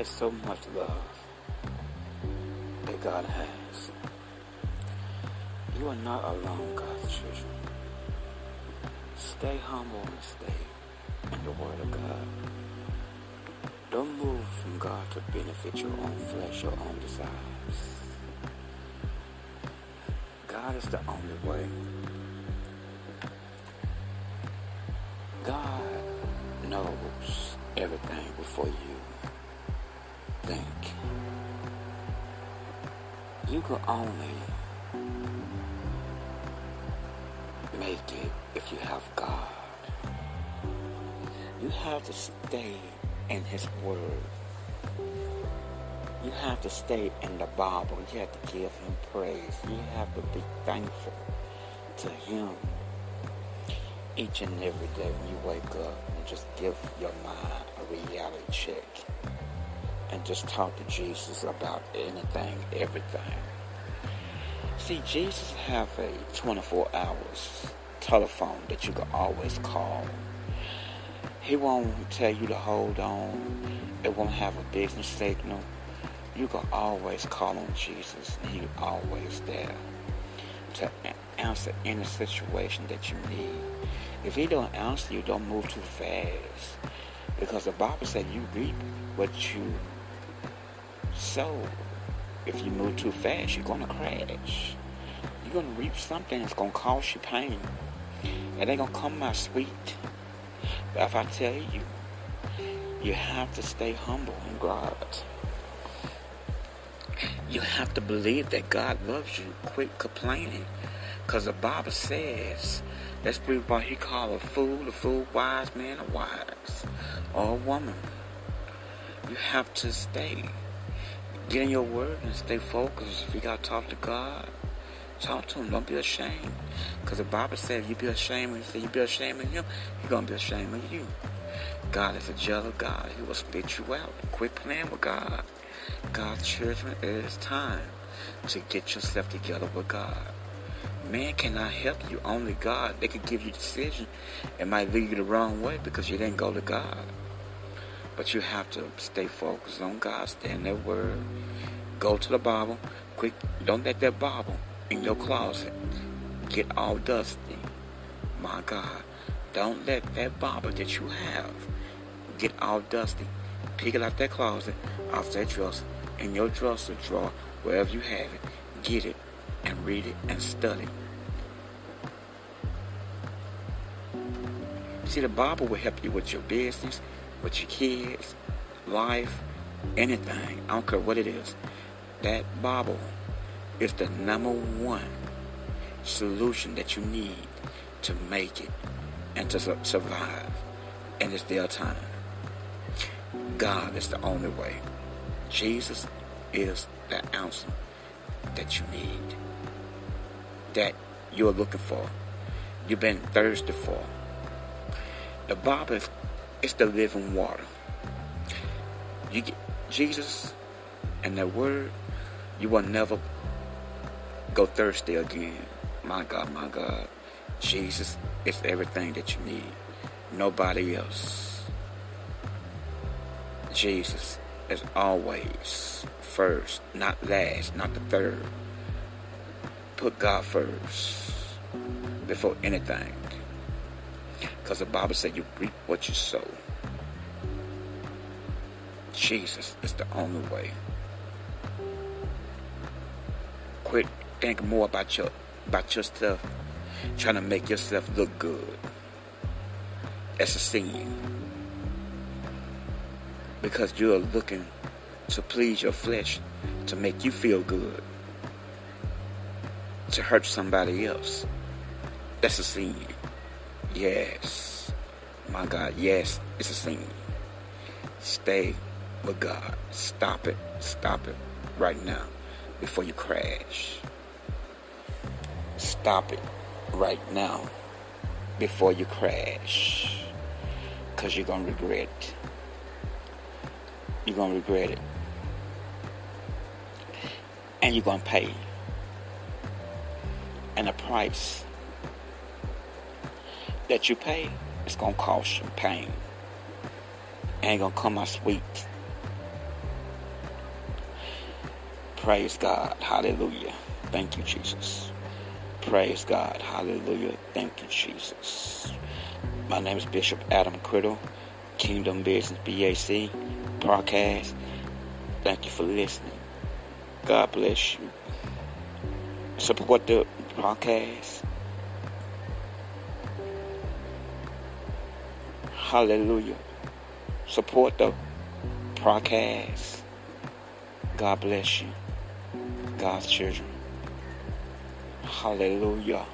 There's so much love that God has. You are not alone, God's children. Stay humble and stay in the Word of God. Don't move from God to benefit your own flesh, your own desires. God is the only way. God knows everything before you think. You can only make it if you have God. You have to stay in His Word. You have to stay in the Bible. You have to give Him praise. You have to be thankful to Him each and every day when you wake up and just give your mind a reality check and just talk to Jesus about anything, everything. See, Jesus have a 24 hours telephone that you can always call. He won't tell you to hold on. It won't have a business signal. You can always call on Jesus and He's always there to answer any situation that you need. If He don't answer you, don't move too fast. Because the Bible said you reap what you sow. If you move too fast, you're to crash. You're to reap something that's to cause you pain. Ain't going to come out sweet. But if I tell you, you have to stay humble in God. You have to believe that God loves you. Quit complaining. Because the Bible says, that's why he called a fool, a fool, wise man, a wise, or a woman. You have to stay. Get in your word and stay focused. If you got to talk to God, talk to him. Don't be ashamed. Because the Bible says you be ashamed, and you be ashamed of him, he's going to be ashamed of you. God is a jealous God. He will spit you out. Quit playing with God. God's children, it is time to get yourself together with God. Man cannot help you. Only God. They can give you decision. It might lead you the wrong way because you didn't go to God. But you have to stay focused on God. Stay in that word. Go to the Bible. Quick. Don't let that Bible in your closet get all dusty. My God. Don't let that Bible that you have get all dusty. Pick it out that closet, off that dresser, in your dresser drawer, wherever you have it. Get it and read it and study. See, the Bible will help you with your business, with your kids, life, anything. I don't care what it is. That Bible is the number one solution that you need to make it and to survive And it's their time. God is the only way. Jesus is the answer that you need, that you're looking for, you've been thirsty for. The Bible is it's the living water. You get Jesus and that word, you will never go thirsty again. My God, my God. Jesus is everything that you need. Nobody else. Jesus is always first, not last, not the third. Put God first before anything. Because the Bible said you reap what you sow. Jesus is the only way. Quit thinking more about your about your stuff, trying to make yourself look good. That's a sin. Because you're looking to please your flesh, to make you feel good, to hurt somebody else. That's a sin. Yes. My God, yes, it's a sin. Stay with God. Stop it. Stop it right now before you crash. Stop it right now before you crash. Because you're going to regret. You're going to regret it. And you're going to pay. And the price that you pay it's to cost you pain. Ain't going to come out sweet. Praise God. Hallelujah. Thank you, Jesus. Praise God. Hallelujah. Thank you, Jesus. My name is Bishop Adam Criddle, Kingdom Business BAC podcast. Thank you for listening. God bless you. Support the podcast. Hallelujah. Support the podcast. God bless you. God's children. Hallelujah.